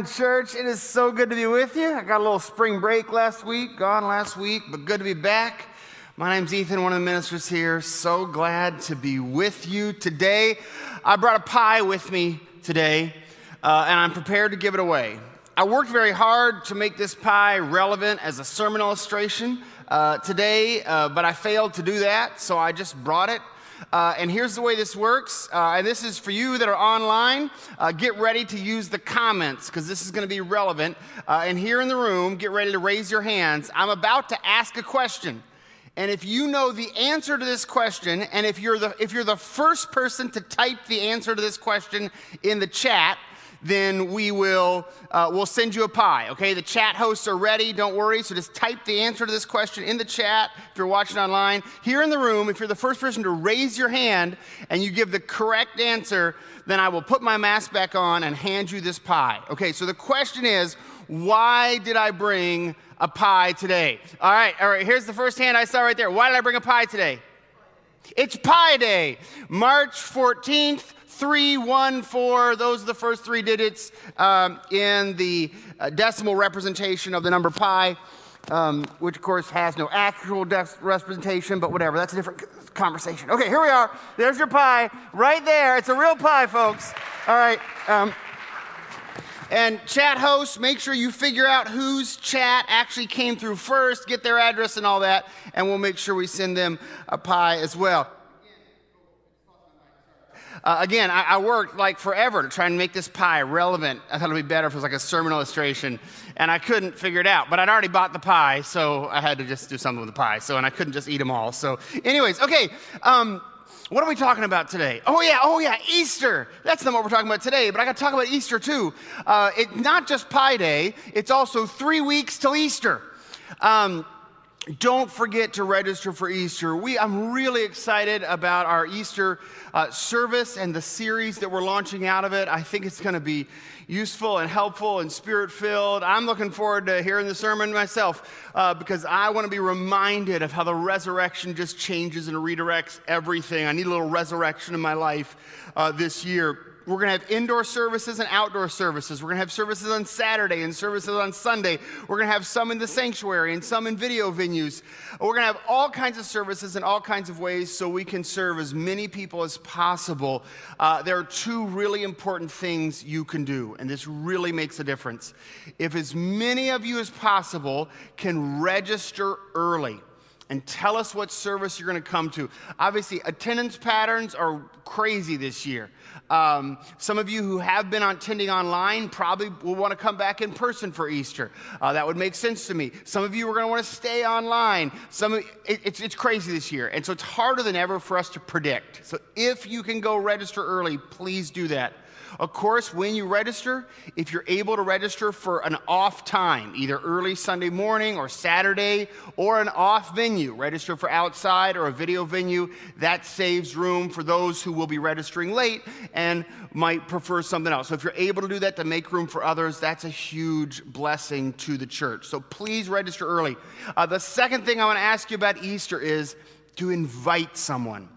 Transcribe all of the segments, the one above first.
morning, church. It is so good to be with you. I got a little spring break last week, gone last week, but good to be back. My name's Ethan, one of the ministers here. So glad to be with you today. I brought a pie with me today, uh, and I'm prepared to give it away. I worked very hard to make this pie relevant as a sermon illustration uh, today, uh, but I failed to do that, so I just brought it uh, and here's the way this works. Uh, and this is for you that are online. Uh, get ready to use the comments because this is going to be relevant. Uh, and here in the room, get ready to raise your hands. I'm about to ask a question. And if you know the answer to this question, and if you're the, if you're the first person to type the answer to this question in the chat, then we will uh, we'll send you a pie. Okay, the chat hosts are ready. Don't worry. So just type the answer to this question in the chat if you're watching online. Here in the room, if you're the first person to raise your hand and you give the correct answer, then I will put my mask back on and hand you this pie. Okay. So the question is, why did I bring a pie today? All right. All right. Here's the first hand I saw right there. Why did I bring a pie today? It's Pie Day, March 14th. 314, those are the first three digits um, in the uh, decimal representation of the number pi, um, which of course has no actual representation, but whatever, that's a different conversation. Okay, here we are. There's your pie right there. It's a real pie, folks. All right. Um, and chat hosts, make sure you figure out whose chat actually came through first, get their address and all that, and we'll make sure we send them a pie as well. Uh, again, I, I, worked like forever to try and make this pie relevant. I thought it would be better if it was like a sermon illustration, and I couldn't figure it out. But I'd already bought the pie, so I had to just do something with the pie. So, and I couldn't just eat them all. So, anyways, okay. Um, what are we talking about today? Oh yeah, oh yeah, Easter. That's not what we're talking about today, but I got to talk about Easter too. Uh, it's not just Pie Day; it's also three weeks till Easter. Um, don't forget to register for Easter. We, I'm really excited about our Easter uh, service and the series that we're launching out of it. I think it's going to be useful and helpful and spirit filled. I'm looking forward to hearing the sermon myself uh, because I want to be reminded of how the resurrection just changes and redirects everything. I need a little resurrection in my life uh, this year. We're going to have indoor services and outdoor services. We're going to have services on Saturday and services on Sunday. We're going to have some in the sanctuary and some in video venues. We're going to have all kinds of services in all kinds of ways so we can serve as many people as possible. Uh, there are two really important things you can do, and this really makes a difference. If as many of you as possible can register early, and tell us what service you're going to come to. Obviously, attendance patterns are crazy this year. Um, some of you who have been attending online probably will want to come back in person for Easter. Uh, that would make sense to me. Some of you are going to want to stay online. Some it, it's, it's crazy this year. And so it's harder than ever for us to predict. So if you can go register early, please do that. Of course, when you register, if you're able to register for an off time, either early Sunday morning or Saturday, or an off venue, register for outside or a video venue, that saves room for those who will be registering late and might prefer something else. So if you're able to do that to make room for others, that's a huge blessing to the church. So please register early. Uh, the second thing I want to ask you about Easter is to invite someone.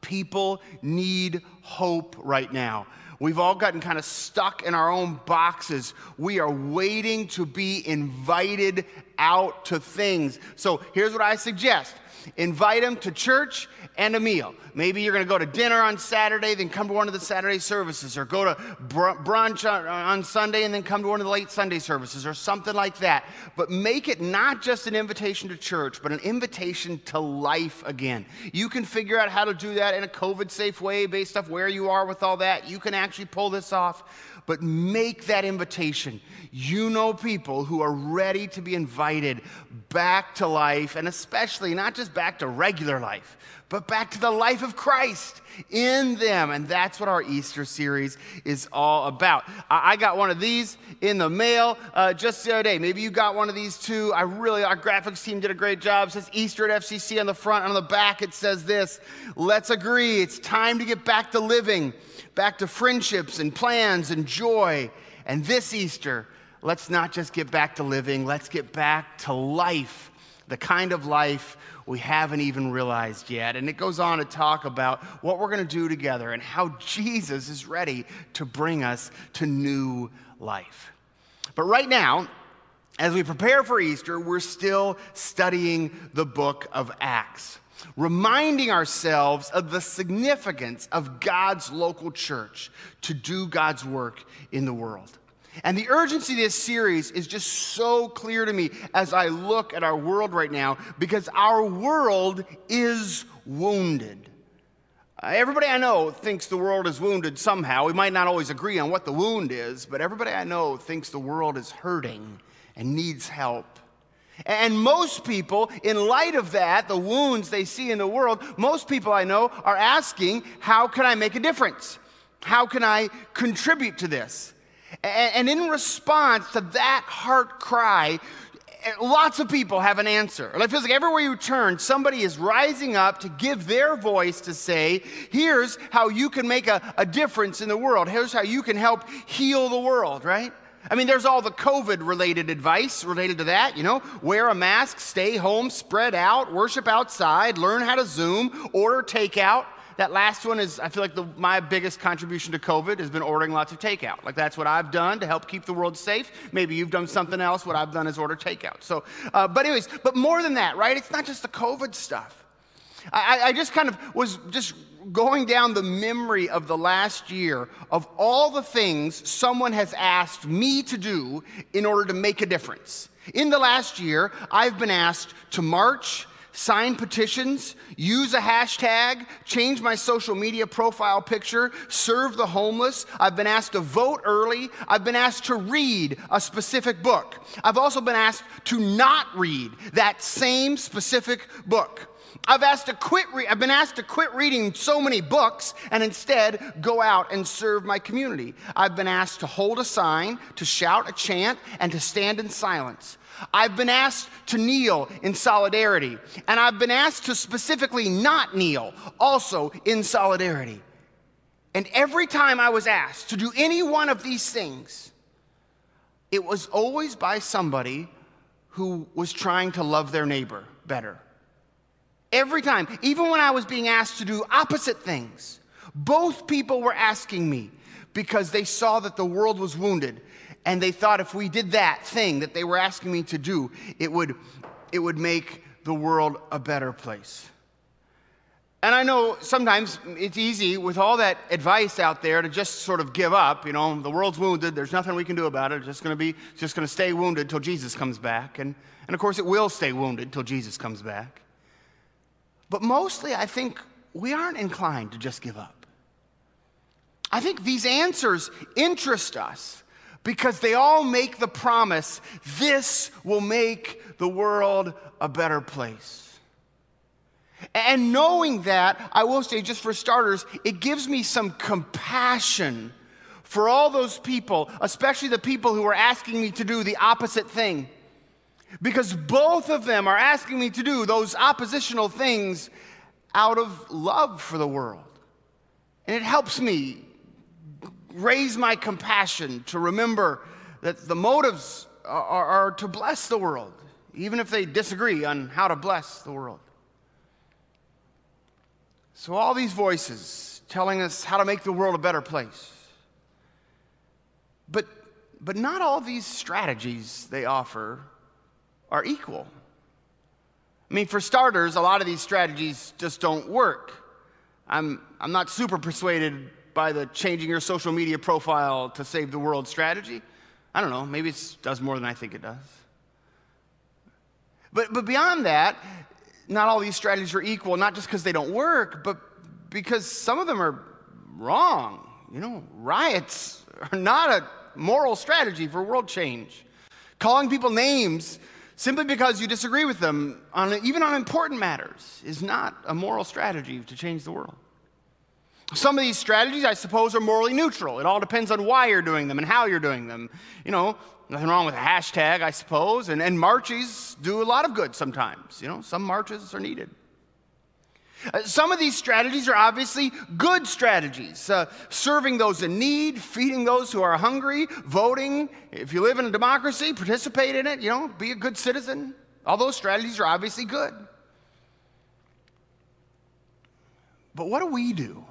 People need hope right now. We've all gotten kind of stuck in our own boxes. We are waiting to be invited out to things. So here's what I suggest invite them to church and a meal. Maybe you're going to go to dinner on Saturday, then come to one of the Saturday services, or go to brunch on, Sunday and then come to one of the late Sunday services, or something like that. But make it not just an invitation to church, but an invitation to life again. You can figure out how to do that in a COVID safe way based off where you are with all that. You can actually pull this off but make that invitation. You know people who are ready to be invited back to life, and especially not just back to regular life, but back to the life of Christ in them. And that's what our Easter series is all about. I, got one of these in the mail uh, just the other day. Maybe you got one of these too. I really, our graphics team did a great job. It says Easter at FCC on the front. On the back, it says this Let's agree. It's time to get back to living, back to friendships and plans and joy. And this Easter, let's not just get back to living, let's get back to life the kind of life we haven't even realized yet. And it goes on to talk about what we're going to do together and how Jesus is ready to bring us to new life. But right now, as we prepare for Easter, we're still studying the book of Acts, reminding ourselves of the significance of God's local church to do God's work in the world. And the urgency of this series is just so clear to me as I look at our world right now because our world is wounded. Everybody I know thinks the world is wounded somehow. We might not always agree on what the wound is, but everybody I know thinks the world is hurting and needs help. And most people, in light of that, the wounds they see in the world, most people I know are asking, How can I make a difference? How can I contribute to this? And in response to that heart cry, eh, lots of people have an answer. It feels like everywhere you turn, somebody is rising up to give their voice to say, here's how you can make a, a difference in the world. Here's how you can help heal the world, right? I mean, there's all the COVID related advice related to that. You know, wear a mask, stay home, spread out, worship outside, learn how to Zoom, order takeout. That last one is, I feel like the, my biggest contribution to COVID has been ordering lots of takeout. Like that's what I've done to help keep the world safe. Maybe you've done something else. What I've done is order takeout. So, uh, but anyways, but more than that, right? It's not just the COVID stuff. I, I just kind of was just going down the memory of the last year of all the things someone has asked me to do in order to make a difference. In the last year, I've been asked to march sign petitions, use a hashtag, change my social media profile picture, serve the homeless. I've been asked to vote early. I've been asked to read a specific book. I've also been asked to not read that same specific book. I've asked to quit re- I've been asked to quit reading so many books and instead go out and serve my community. I've been asked to hold a sign, to shout a chant, and to stand in silence. I've been asked to kneel in solidarity, and I've been asked to specifically not kneel, also in solidarity. And every time I was asked to do any one of these things, it was always by somebody who was trying to love their neighbor better. Every time, even when I was being asked to do opposite things, both people were asking me because they saw that the world was wounded and they thought if we did that thing that they were asking me to do, it would, it would make the world a better place. And I know sometimes it's easy with all that advice out there to just sort of give up. You know, the world's wounded. There's nothing we can do about it. It's just going to be, just going to stay wounded till Jesus comes back. And, and of course, it will stay wounded till Jesus comes back. But mostly, I think we aren't inclined to just give up. I think these answers interest us because they all make the promise this will make the world a better place. And knowing that, I will say, just for starters, it gives me some compassion for all those people, especially the people who are asking me to do the opposite thing. Because both of them are asking me to do those oppositional things out of love for the world. And it helps me raise my compassion to remember that the motives are, are, to bless the world, even if they disagree on how to bless the world. So, all these voices telling us how to make the world a better place. But, but not all these strategies they offer are equal. I mean, for starters, a lot of these strategies just don't work. I'm, I'm not super persuaded by the changing your social media profile to save the world strategy. I don't know, maybe it does more than I think it does. But, but beyond that, not all these strategies are equal, not just because they don't work, but because some of them are wrong. You know, riots are not a moral strategy for world change. Calling people names simply because you disagree with them, on, even on important matters, is not a moral strategy to change the world. Some of these strategies, I suppose, are morally neutral. It all depends on why you're doing them and how you're doing them. You know, nothing wrong with a hashtag, I suppose. And, and marches do a lot of good sometimes. You know, some marches are needed. Uh, some of these strategies are obviously good strategies uh, serving those in need, feeding those who are hungry, voting. If you live in a democracy, participate in it, you know, be a good citizen. All those strategies are obviously good. But what do we do?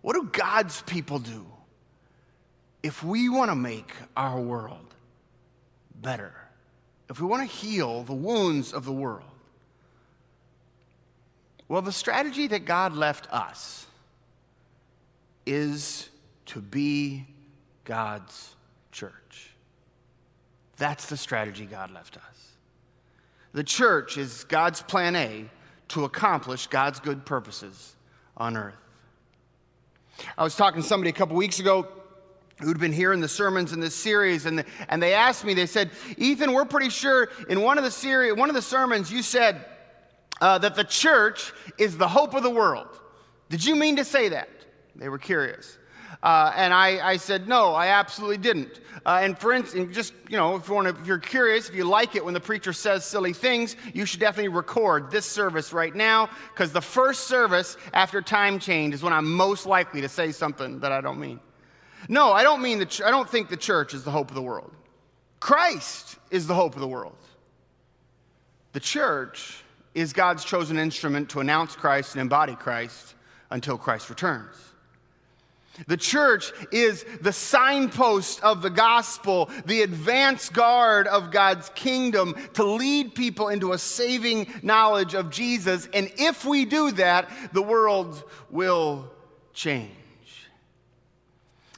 What do God's people do if we want to make our world better? If we want to heal the wounds of the world? Well, the strategy that God left us is to be God's church. That's the strategy God left us. The church is God's plan A to accomplish God's good purposes on earth. I was talking to somebody a couple weeks ago who'd been hearing the sermons in this series, and, the, and they asked me, they said, Ethan, we're pretty sure in one of the series, one of the sermons, you said uh, that the church is the hope of the world. Did you mean to say that? They were curious. Uh, and I, I, said, no, I absolutely didn't. Uh, and for instance, just, you know, if, you want to, if you're curious, if you like it when the preacher says silly things, you should definitely record this service right now, because the first service after time change is when I'm most likely to say something that I don't mean. No, I don't mean the ch- I don't think the church is the hope of the world. Christ is the hope of the world. The church is God's chosen instrument to announce Christ and embody Christ until Christ returns. The church is the signpost of the gospel, the advance guard of God's kingdom to lead people into a saving knowledge of Jesus. And if we do that, the world will change.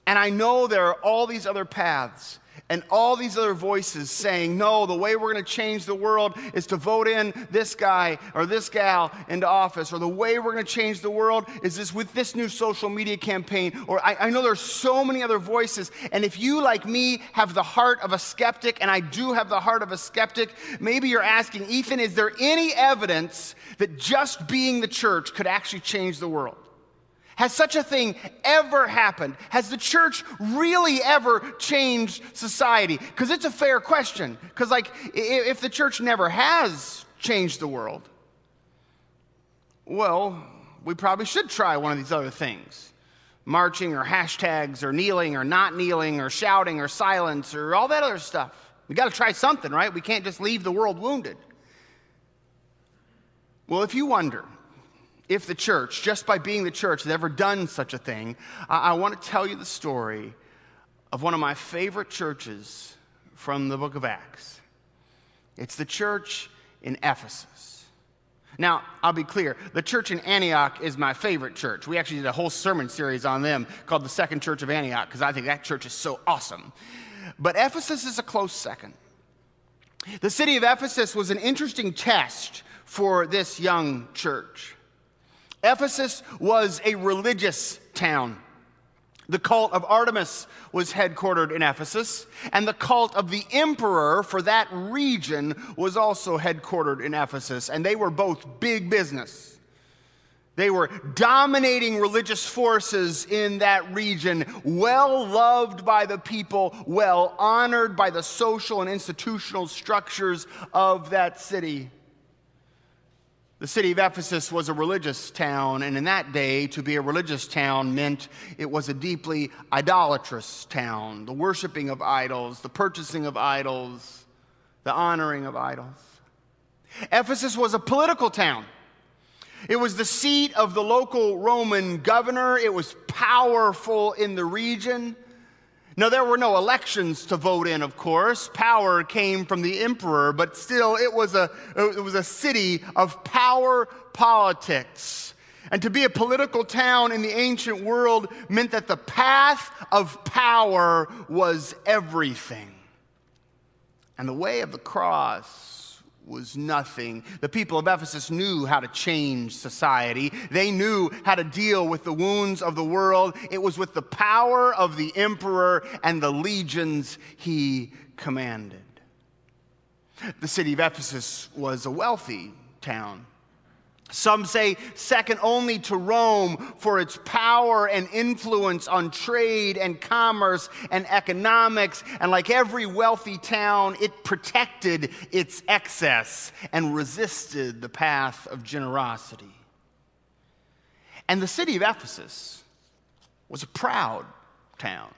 And I know there are all these other paths and all these other voices saying, no, the way we're going to change the world is to vote in this guy or this gal into office, or the way we're going to change the world is this with this new social media campaign. Or I, I know there's so many other voices. And if you, like me, have the heart of a skeptic, and I do have the heart of a skeptic, maybe you're asking, Ethan, is there any evidence that just being the church could actually change the world? Has such a thing ever happened? Has the church really ever changed society? Because it's a fair question. Because, like, if the church never has changed the world, well, we probably should try one of these other things marching or hashtags or kneeling or not kneeling or shouting or silence or all that other stuff. We got to try something, right? We can't just leave the world wounded. Well, if you wonder, if the church, just by being the church, has ever done such a thing, I, I want to tell you the story of one of my favorite churches from the book of Acts. It's the church in Ephesus. Now, I'll be clear, the church in Antioch is my favorite church. We actually did a whole sermon series on them called the Second Church of Antioch because I think that church is so awesome. But Ephesus is a close second. The city of Ephesus was an interesting test for this young church. Ephesus was a religious town. The cult of Artemis was headquartered in Ephesus, and the cult of the emperor for that region was also headquartered in Ephesus, and they were both big business. They were dominating religious forces in that region, well loved by the people, well honored by the social and institutional structures of that city. The city of Ephesus was a religious town, and in that day, to be a religious town meant it was a deeply idolatrous town. The worshiping of idols, the purchasing of idols, the honoring of idols. Ephesus was a political town. It was the seat of the local Roman governor. It was powerful in the region. Now, there were no elections to vote in, of course. Power came from the emperor, but still, it was a, it was a city of power politics. And to be a political town in the ancient world meant that the path of power was everything. And the way of the cross was nothing. The people of Ephesus knew how to change society. They knew how to deal with the wounds of the world. It was with the power of the emperor and the legions he commanded. The city of Ephesus was a wealthy town. Some say second only to Rome for its power and influence on trade and commerce and economics. And like every wealthy town, it protected its excess and resisted the path of generosity. And the city of Ephesus was a proud town.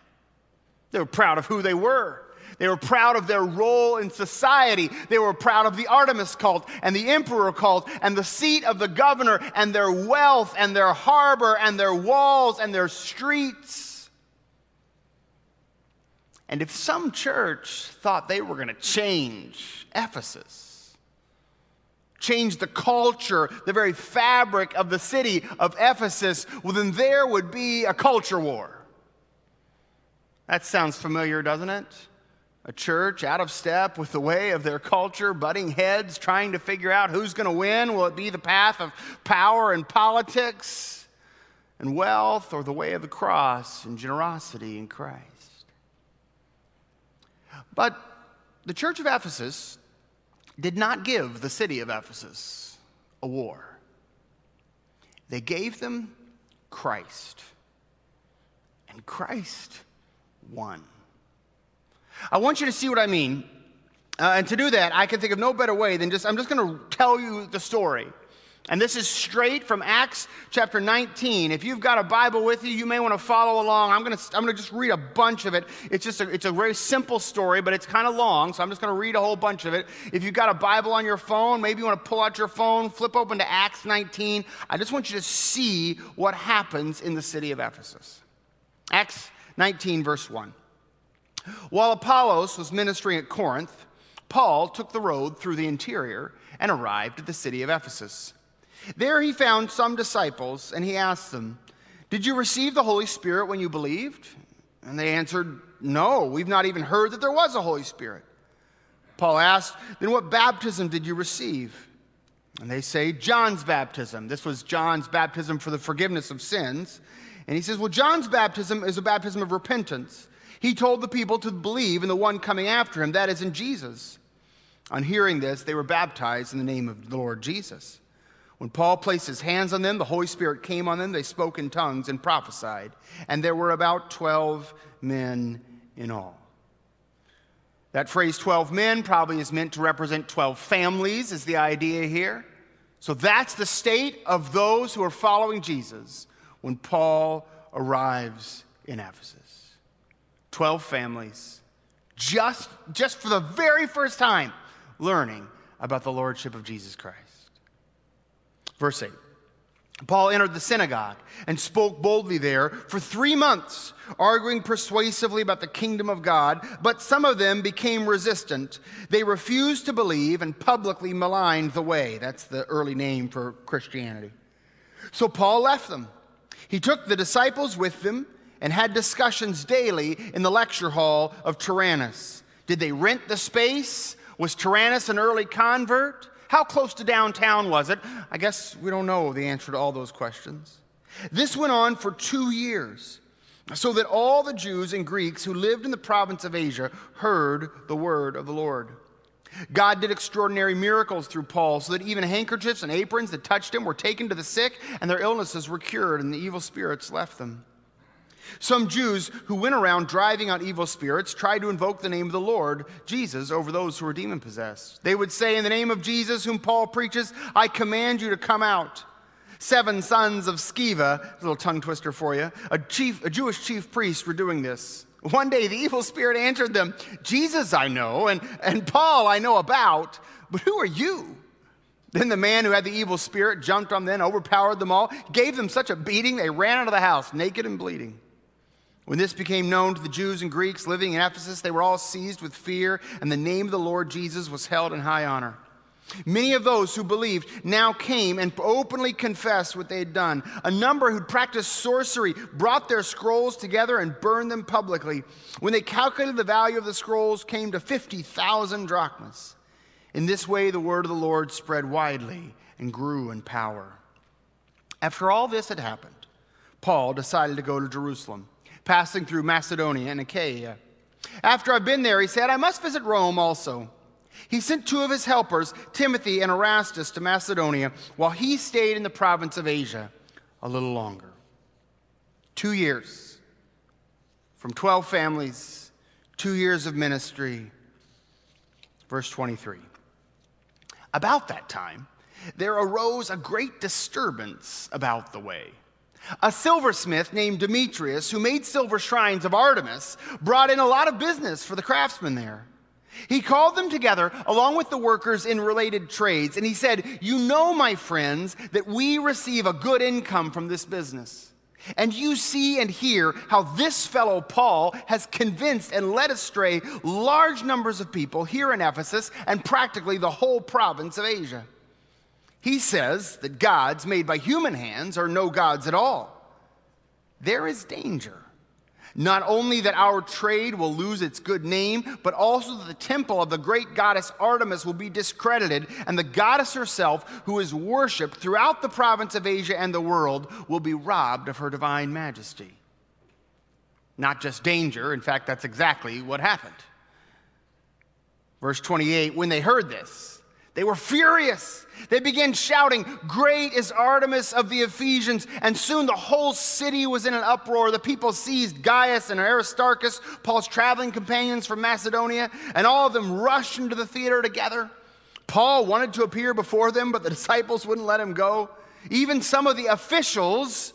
They were proud of who they were. They were proud of their role in society. They were proud of the Artemis cult and the emperor cult and the seat of the governor and their wealth and their harbor and their walls and their streets. And if some church thought they were going to change Ephesus, change the culture, the very fabric of the city of Ephesus, well, then there would be a culture war. That sounds familiar, doesn't it? A church out of step with the way of their culture, butting heads, trying to figure out who's going to win. Will it be the path of power and politics and wealth, or the way of the cross and generosity in Christ? But the church of Ephesus did not give the city of Ephesus a war, they gave them Christ. And Christ won. I want you to see what I mean. Uh, and to do that, I can think of no better way than just, I'm just going to tell you the story. And this is straight from Acts chapter 19. If you've got a Bible with you, you may want to follow along. I'm going to, I'm going to just read a bunch of it. It's just a, it's a very simple story, but it's kind of long, so I'm just going to read a whole bunch of it. If you've got a Bible on your phone, maybe you want to pull out your phone, flip open to Acts 19. I just want you to see what happens in the city of Ephesus. Acts 19, verse 1. While Apollos was ministering at Corinth, Paul took the road through the interior and arrived at the city of Ephesus. There he found some disciples, and he asked them, Did you receive the Holy Spirit when you believed? And they answered, No, we've not even heard that there was a Holy Spirit. Paul asked, Then what baptism did you receive? And they say, John's baptism. This was John's baptism for the forgiveness of sins. And he says, Well, John's baptism is a baptism of repentance. He told the people to believe in the one coming after him, that is, in Jesus. On hearing this, they were baptized in the name of the Lord Jesus. When Paul placed his hands on them, the Holy Spirit came on them. They spoke in tongues and prophesied. And there were about 12 men in all. That phrase 12 men probably is meant to represent 12 families, is the idea here. So that's the state of those who are following Jesus when Paul arrives in Ephesus. 12 families, just, just for the very first time, learning about the Lordship of Jesus Christ. Verse 8 Paul entered the synagogue and spoke boldly there for three months, arguing persuasively about the kingdom of God. But some of them became resistant. They refused to believe and publicly maligned the way. That's the early name for Christianity. So Paul left them he took the disciples with them and had discussions daily in the lecture hall of Tyrannus. Did they rent the space? Was Tyrannus an early convert? How close to downtown was it? I guess we don't know the answer to all those questions. This went on for two years, so that all the Jews and Greeks who lived in the province of Asia heard the word of the Lord. God did extraordinary miracles through Paul so that even handkerchiefs and aprons that touched him were taken to the sick and their illnesses were cured and the evil spirits left them. Some Jews who went around driving out evil spirits tried to invoke the name of the Lord, Jesus, over those who were demon possessed. They would say, In the name of Jesus, whom Paul preaches, I command you to come out. Seven sons of Sceva, little tongue twister for you, a, chief, a Jewish chief priest, were doing this. One day the evil spirit answered them, Jesus I know, and, and Paul I know about, but who are you? Then the man who had the evil spirit jumped on them, overpowered them all, gave them such a beating they ran out of the house, naked and bleeding. When this became known to the Jews and Greeks living in Ephesus, they were all seized with fear, and the name of the Lord Jesus was held in high honor. Many of those who believed now came and openly confessed what they had done. A number who'd practiced sorcery brought their scrolls together and burned them publicly. When they calculated the value of the scrolls came to 50,000 drachmas. In this way the word of the Lord spread widely and grew in power. After all this had happened, Paul decided to go to Jerusalem, passing through Macedonia and Achaia. After I've been there, he said, I must visit Rome also. He sent two of his helpers, Timothy and Erastus, to Macedonia while he stayed in the province of Asia a little longer. Two years. From 12 families, two years of ministry. Verse 23. About that time, there arose a great disturbance about the way. A silversmith named Demetrius, who made silver shrines of Artemis, brought in a lot of business for the craftsmen there. He called them together along with the workers in related trades, and he said, You know, my friends, that we receive a good income from this business. And you see and hear how this fellow Paul has convinced and led astray large numbers of people here in Ephesus and practically the whole province of Asia. He says that gods made by human hands are no gods at all. There is danger not only that our trade will lose its good name, but also that the temple of the great goddess Artemis will be discredited, and the goddess herself, who is worshiped throughout the province of Asia and the world, will be robbed of her divine majesty. Not just danger, in fact, that's exactly what happened. Verse 28 When they heard this, they were furious they began shouting, Great is Artemis of the Ephesians. And soon the whole city was in an uproar. The people seized Gaius and Aristarchus, Paul's traveling companions from Macedonia, and all of them rushed into the theater together. Paul wanted to appear before them, but the disciples wouldn't let him go. Even some of the officials,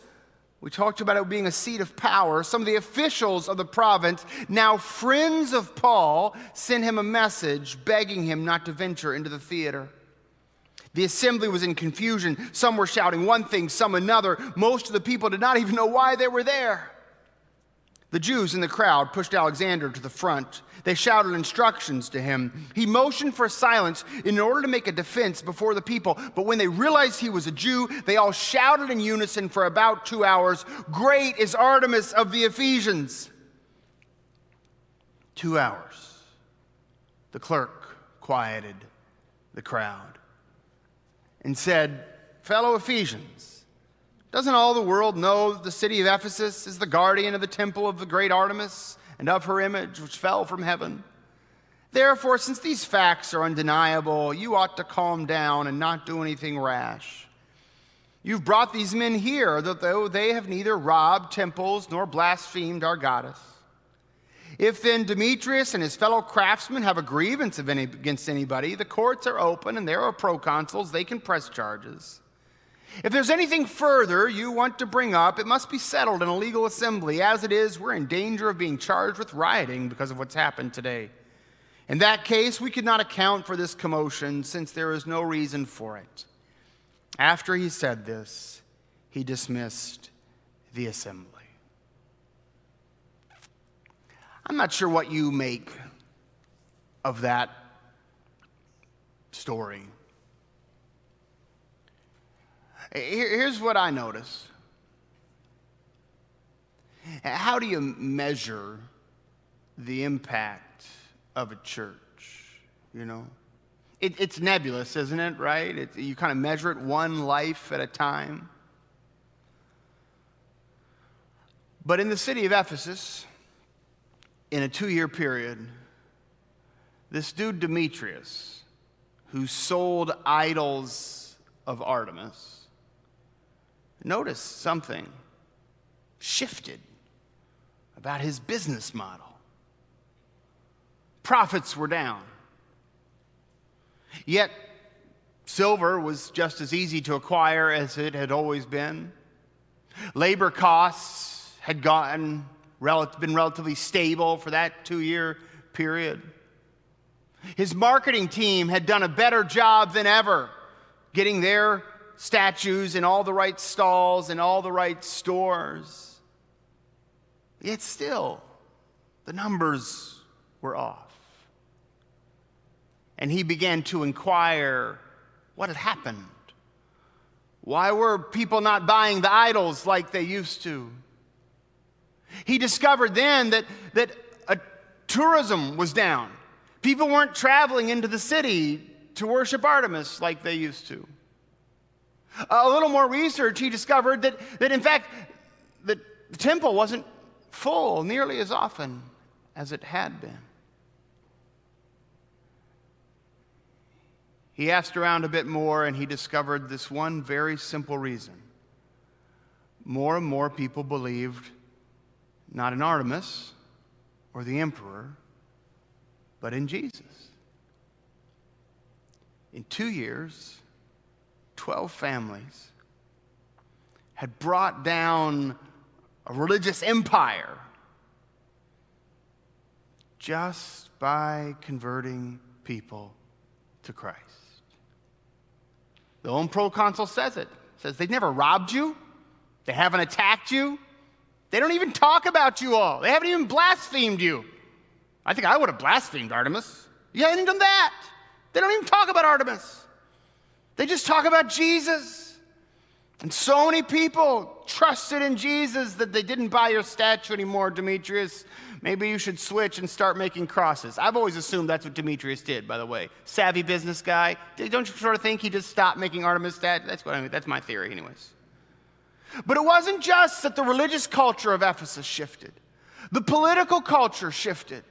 we talked about it being a seat of power, some of the officials of the province, now friends of Paul, sent him a message begging him not to venture into the theater. The assembly was in confusion. Some were shouting one thing, some another. Most of the people did not even know why they were there. The Jews in the crowd pushed Alexander to the front. They shouted instructions to him. He motioned for silence in order to make a defense before the people. But when they realized he was a Jew, they all shouted in unison for about two hours Great is Artemis of the Ephesians! Two hours. The clerk quieted the crowd and said, Fellow Ephesians, doesn't all the world know that the city of Ephesus is the guardian of the temple of the great Artemis and of her image, which fell from heaven? Therefore, since these facts are undeniable, you ought to calm down and not do anything rash. You've brought these men here, though they have neither robbed temples nor blasphemed our goddess. If then Demetrius and his fellow craftsmen have a grievance any, against anybody, the courts are open and there are proconsuls, they can press charges. If there's anything further you want to bring up, it must be settled in a legal assembly. As it is, we're in danger of being charged with rioting because of what's happened today. In that case, we could not account for this commotion since there is no reason for it. After he said this, he dismissed the assembly. I'm not sure what you make of that story. Here's what I notice. How do you measure the impact of a church? You know, it, it's nebulous, isn't it? Right? It, you kind of measure it one life at a time. But in the city of Ephesus, in a two year period, this dude Demetrius, who sold idols of Artemis, noticed something shifted about his business model. Profits were down. Yet, silver was just as easy to acquire as it had always been. Labor costs had gotten been relatively stable for that two year period. His marketing team had done a better job than ever getting their statues in all the right stalls and all the right stores. Yet still, the numbers were off. And he began to inquire what had happened. Why were people not buying the idols like they used to? He discovered then that, that a, tourism was down. People weren't traveling into the city to worship Artemis like they used to. A little more research, he discovered that, that in fact, the temple wasn't full nearly as often as it had been. He asked around a bit more and he discovered this one very simple reason. More and more people believed not in Artemis or the emperor, but in Jesus. In two years, 12 families had brought down a religious empire just by converting people to Christ. The own proconsul says it. Says they've never robbed you, they haven't attacked you, they don't even talk about you all. They haven't even blasphemed you. I think I would have blasphemed Artemis. You haven't done that. They don't even talk about Artemis. They just talk about Jesus. And so many people trusted in Jesus that they didn't buy your statue anymore, Demetrius. Maybe you should switch and start making crosses. I've always assumed that's what Demetrius did, by the way. Savvy business guy. Don't you sort of think he just stopped making Artemis statues? That's, what I mean. that's my theory, anyways. But it wasn't just that the religious culture of Ephesus shifted, the political culture shifted.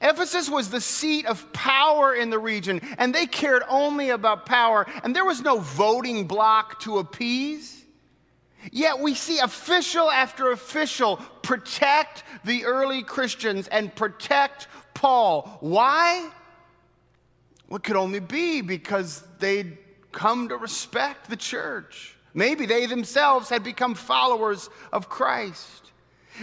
Ephesus was the seat of power in the region, and they cared only about power, and there was no voting bloc to appease. Yet we see official after official protect the early Christians and protect Paul. Why? What could only be because they'd come to respect the church. Maybe they themselves had become followers of Christ.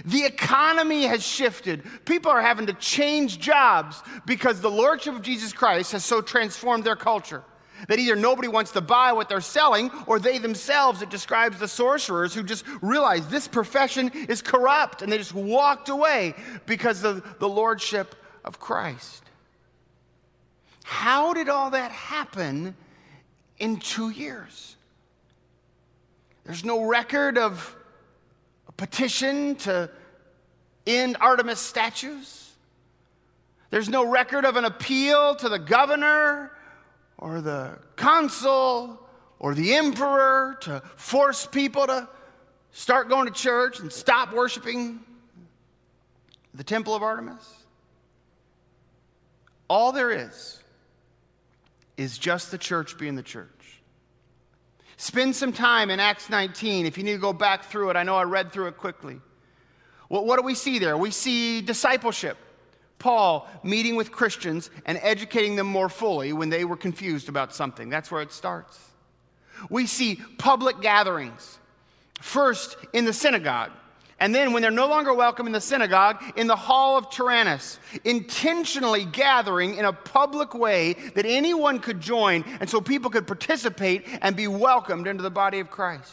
The economy has shifted. People are having to change jobs because the Lordship of Jesus Christ has so transformed their culture that either nobody wants to buy what they're selling or they themselves, it describes the sorcerers who just realized this profession is corrupt and they just walked away because of the Lordship of Christ. How did all that happen in two years? There's no record of a petition to end Artemis statues. There's no record of an appeal to the governor or the consul or the emperor to force people to start going to church and stop worshiping the temple of Artemis. All there is is just the church being the church. Spend some time in Acts 19 if you need to go back through it. I know I read through it quickly. Well, what do we see there? We see discipleship. Paul meeting with Christians and educating them more fully when they were confused about something. That's where it starts. We see public gatherings. First in the synagogue, and then, when they're no longer welcome in the synagogue, in the hall of Tyrannus, intentionally gathering in a public way that anyone could join, and so people could participate and be welcomed into the body of Christ.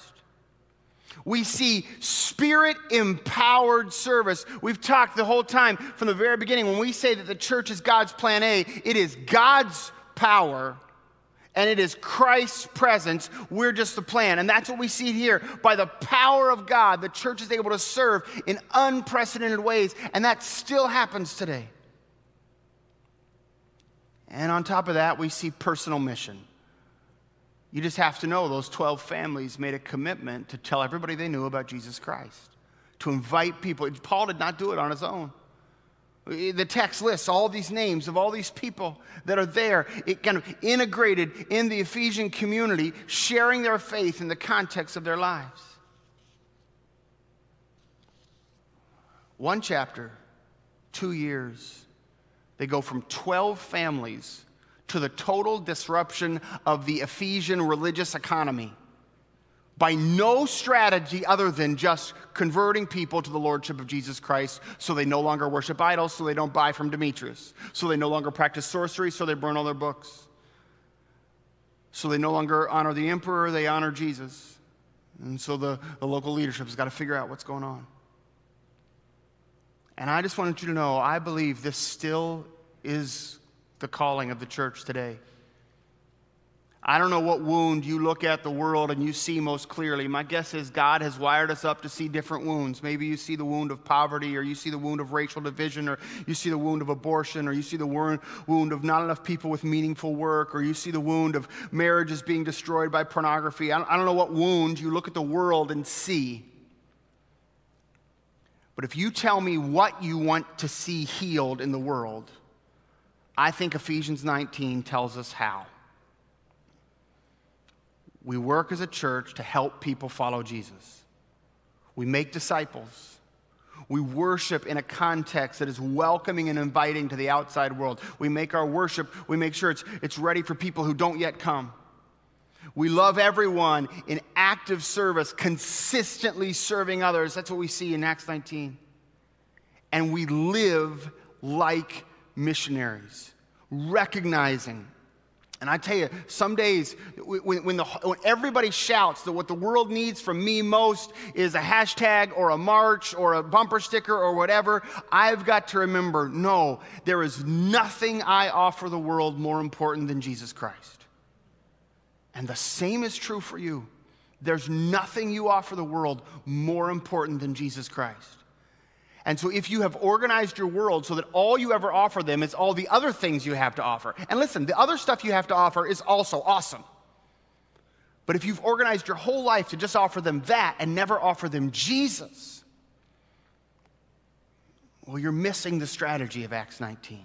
We see spirit empowered service. We've talked the whole time from the very beginning when we say that the church is God's plan A, it is God's power and it is Christ's presence. We're just the plan. And that's what we see here. By the power of God, the church is able to serve in unprecedented ways, and that still happens today. And on top of that, we see personal mission. You just have to know those 12 families made a commitment to tell everybody they knew about Jesus Christ, to invite people. Paul did not do it on his own. The text lists all these names of all these people that are there, it kind of integrated in the Ephesian community, sharing their faith in the context of their lives. One chapter, two years, they go from 12 families to the total disruption of the Ephesian religious economy by no strategy other than just converting people to the lordship of Jesus Christ so they no longer worship idols, so they don't buy from Demetrius, so they no longer practice sorcery, so they burn all their books. So they no longer honor the emperor, they honor Jesus. And so the, the local leadership has got to figure out what's going on. And I just wanted you to know I believe this still is the calling of the church today. I don't know what wound you look at the world and you see most clearly. My guess is God has wired us up to see different wounds. Maybe you see the wound of poverty, or you see the wound of racial division, or you see the wound of abortion, or you see the wound of not enough people with meaningful work, or you see the wound of marriages being destroyed by pornography. I don't know what wound you look at the world and see. But if you tell me what you want to see healed in the world, I think Ephesians 19 tells us how. We work as a church to help people follow Jesus. We make disciples. We worship in a context that is welcoming and inviting to the outside world. We make our worship, we make sure it's, it's ready for people who don't yet come. We love everyone in active service, consistently serving others. That's what we see in Acts 19. And we live like missionaries, recognizing and I tell you, some days when, when, the, when, everybody shouts that what the world needs from me most is a hashtag or a march or a bumper sticker or whatever, I've got to remember no, there is nothing I offer the world more important than Jesus Christ. And the same is true for you. There's nothing you offer the world more important than Jesus Christ. And so, if you have organized your world so that all you ever offer them is all the other things you have to offer, and listen, the other stuff you have to offer is also awesome. But if you've organized your whole life to just offer them that and never offer them Jesus, well, you're missing the strategy of Acts 19.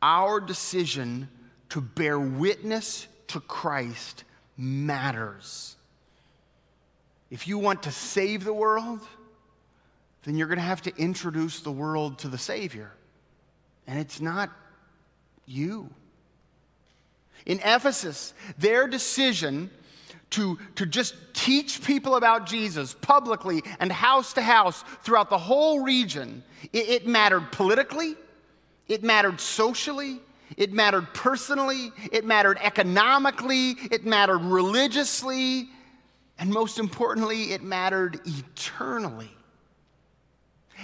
Our decision to bear witness to Christ matters. If you want to save the world, then you're going to have to introduce the world to the Savior. And it's not you. In Ephesus, their decision to, to just teach people about Jesus publicly and house to house throughout the whole region, it, it mattered politically, it mattered socially, it mattered personally, it mattered economically, it mattered religiously, and most importantly, it mattered eternally.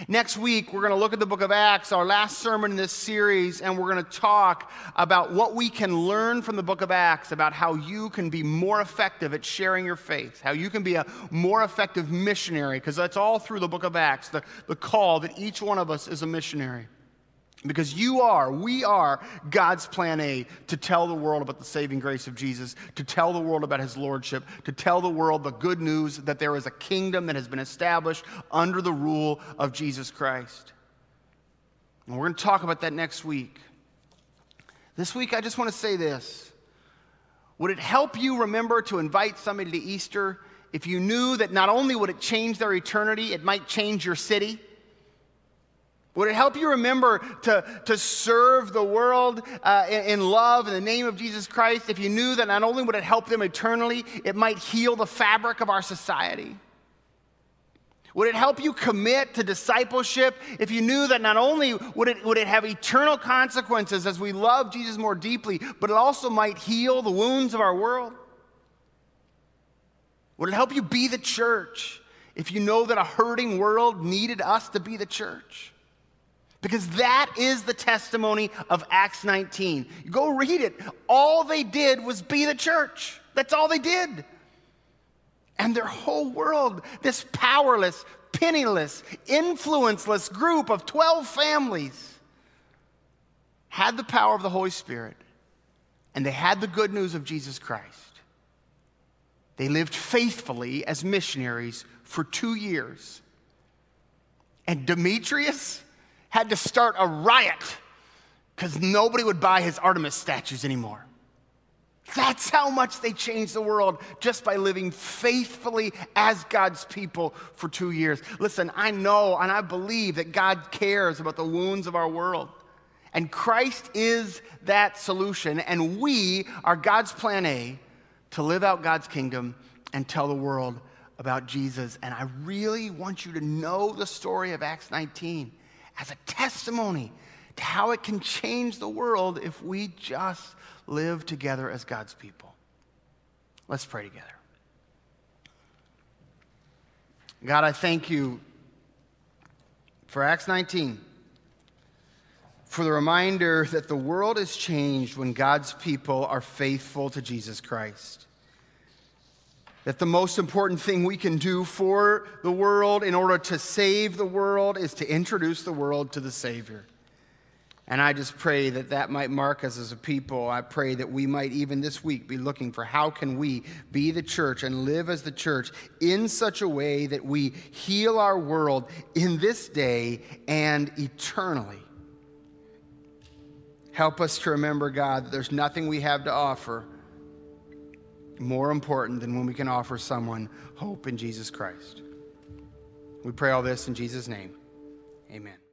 Next week, we're going to look at the book of Acts, our last sermon in this series, and we're going to talk about what we can learn from the book of Acts about how you can be more effective at sharing your faith, how you can be a more effective missionary, because that's all through the book of Acts, the, the call that each one of us is a missionary. Because you are, we are God's plan A to tell the world about the saving grace of Jesus, to tell the world about his lordship, to tell the world the good news that there is a kingdom that has been established under the rule of Jesus Christ. And we're going to talk about that next week. This week, I just want to say this Would it help you remember to invite somebody to Easter if you knew that not only would it change their eternity, it might change your city? Would it help you remember to, to serve the world uh, in, in love in the name of Jesus Christ if you knew that not only would it help them eternally, it might heal the fabric of our society? Would it help you commit to discipleship if you knew that not only would it, would it have eternal consequences as we love Jesus more deeply, but it also might heal the wounds of our world? Would it help you be the church if you know that a hurting world needed us to be the church? Because that is the testimony of Acts 19. Go read it. All they did was be the church. That's all they did. And their whole world, this powerless, penniless, influenceless group of 12 families, had the power of the Holy Spirit and they had the good news of Jesus Christ. They lived faithfully as missionaries for two years. And Demetrius, had to start a riot because nobody would buy his Artemis statues anymore. That's how much they changed the world just by living faithfully as God's people for two years. Listen, I know and I believe that God cares about the wounds of our world. And Christ is that solution. And we are God's plan A to live out God's kingdom and tell the world about Jesus. And I really want you to know the story of Acts 19 as a testimony to how it can change the world if we just live together as God's people. Let's pray together. God, I thank you for Acts 19, for the reminder that the world is changed when God's people are faithful to Jesus Christ that the most important thing we can do for the world in order to save the world is to introduce the world to the Savior. And I just pray that that might mark us as a people. I pray that we might even this week be looking for how can we be the church and live as the church in such a way that we heal our world in this day and eternally. Help us to remember, God, that there's nothing we have to offer more important than when we can offer someone hope in Jesus Christ. We pray all this in Jesus' name. Amen.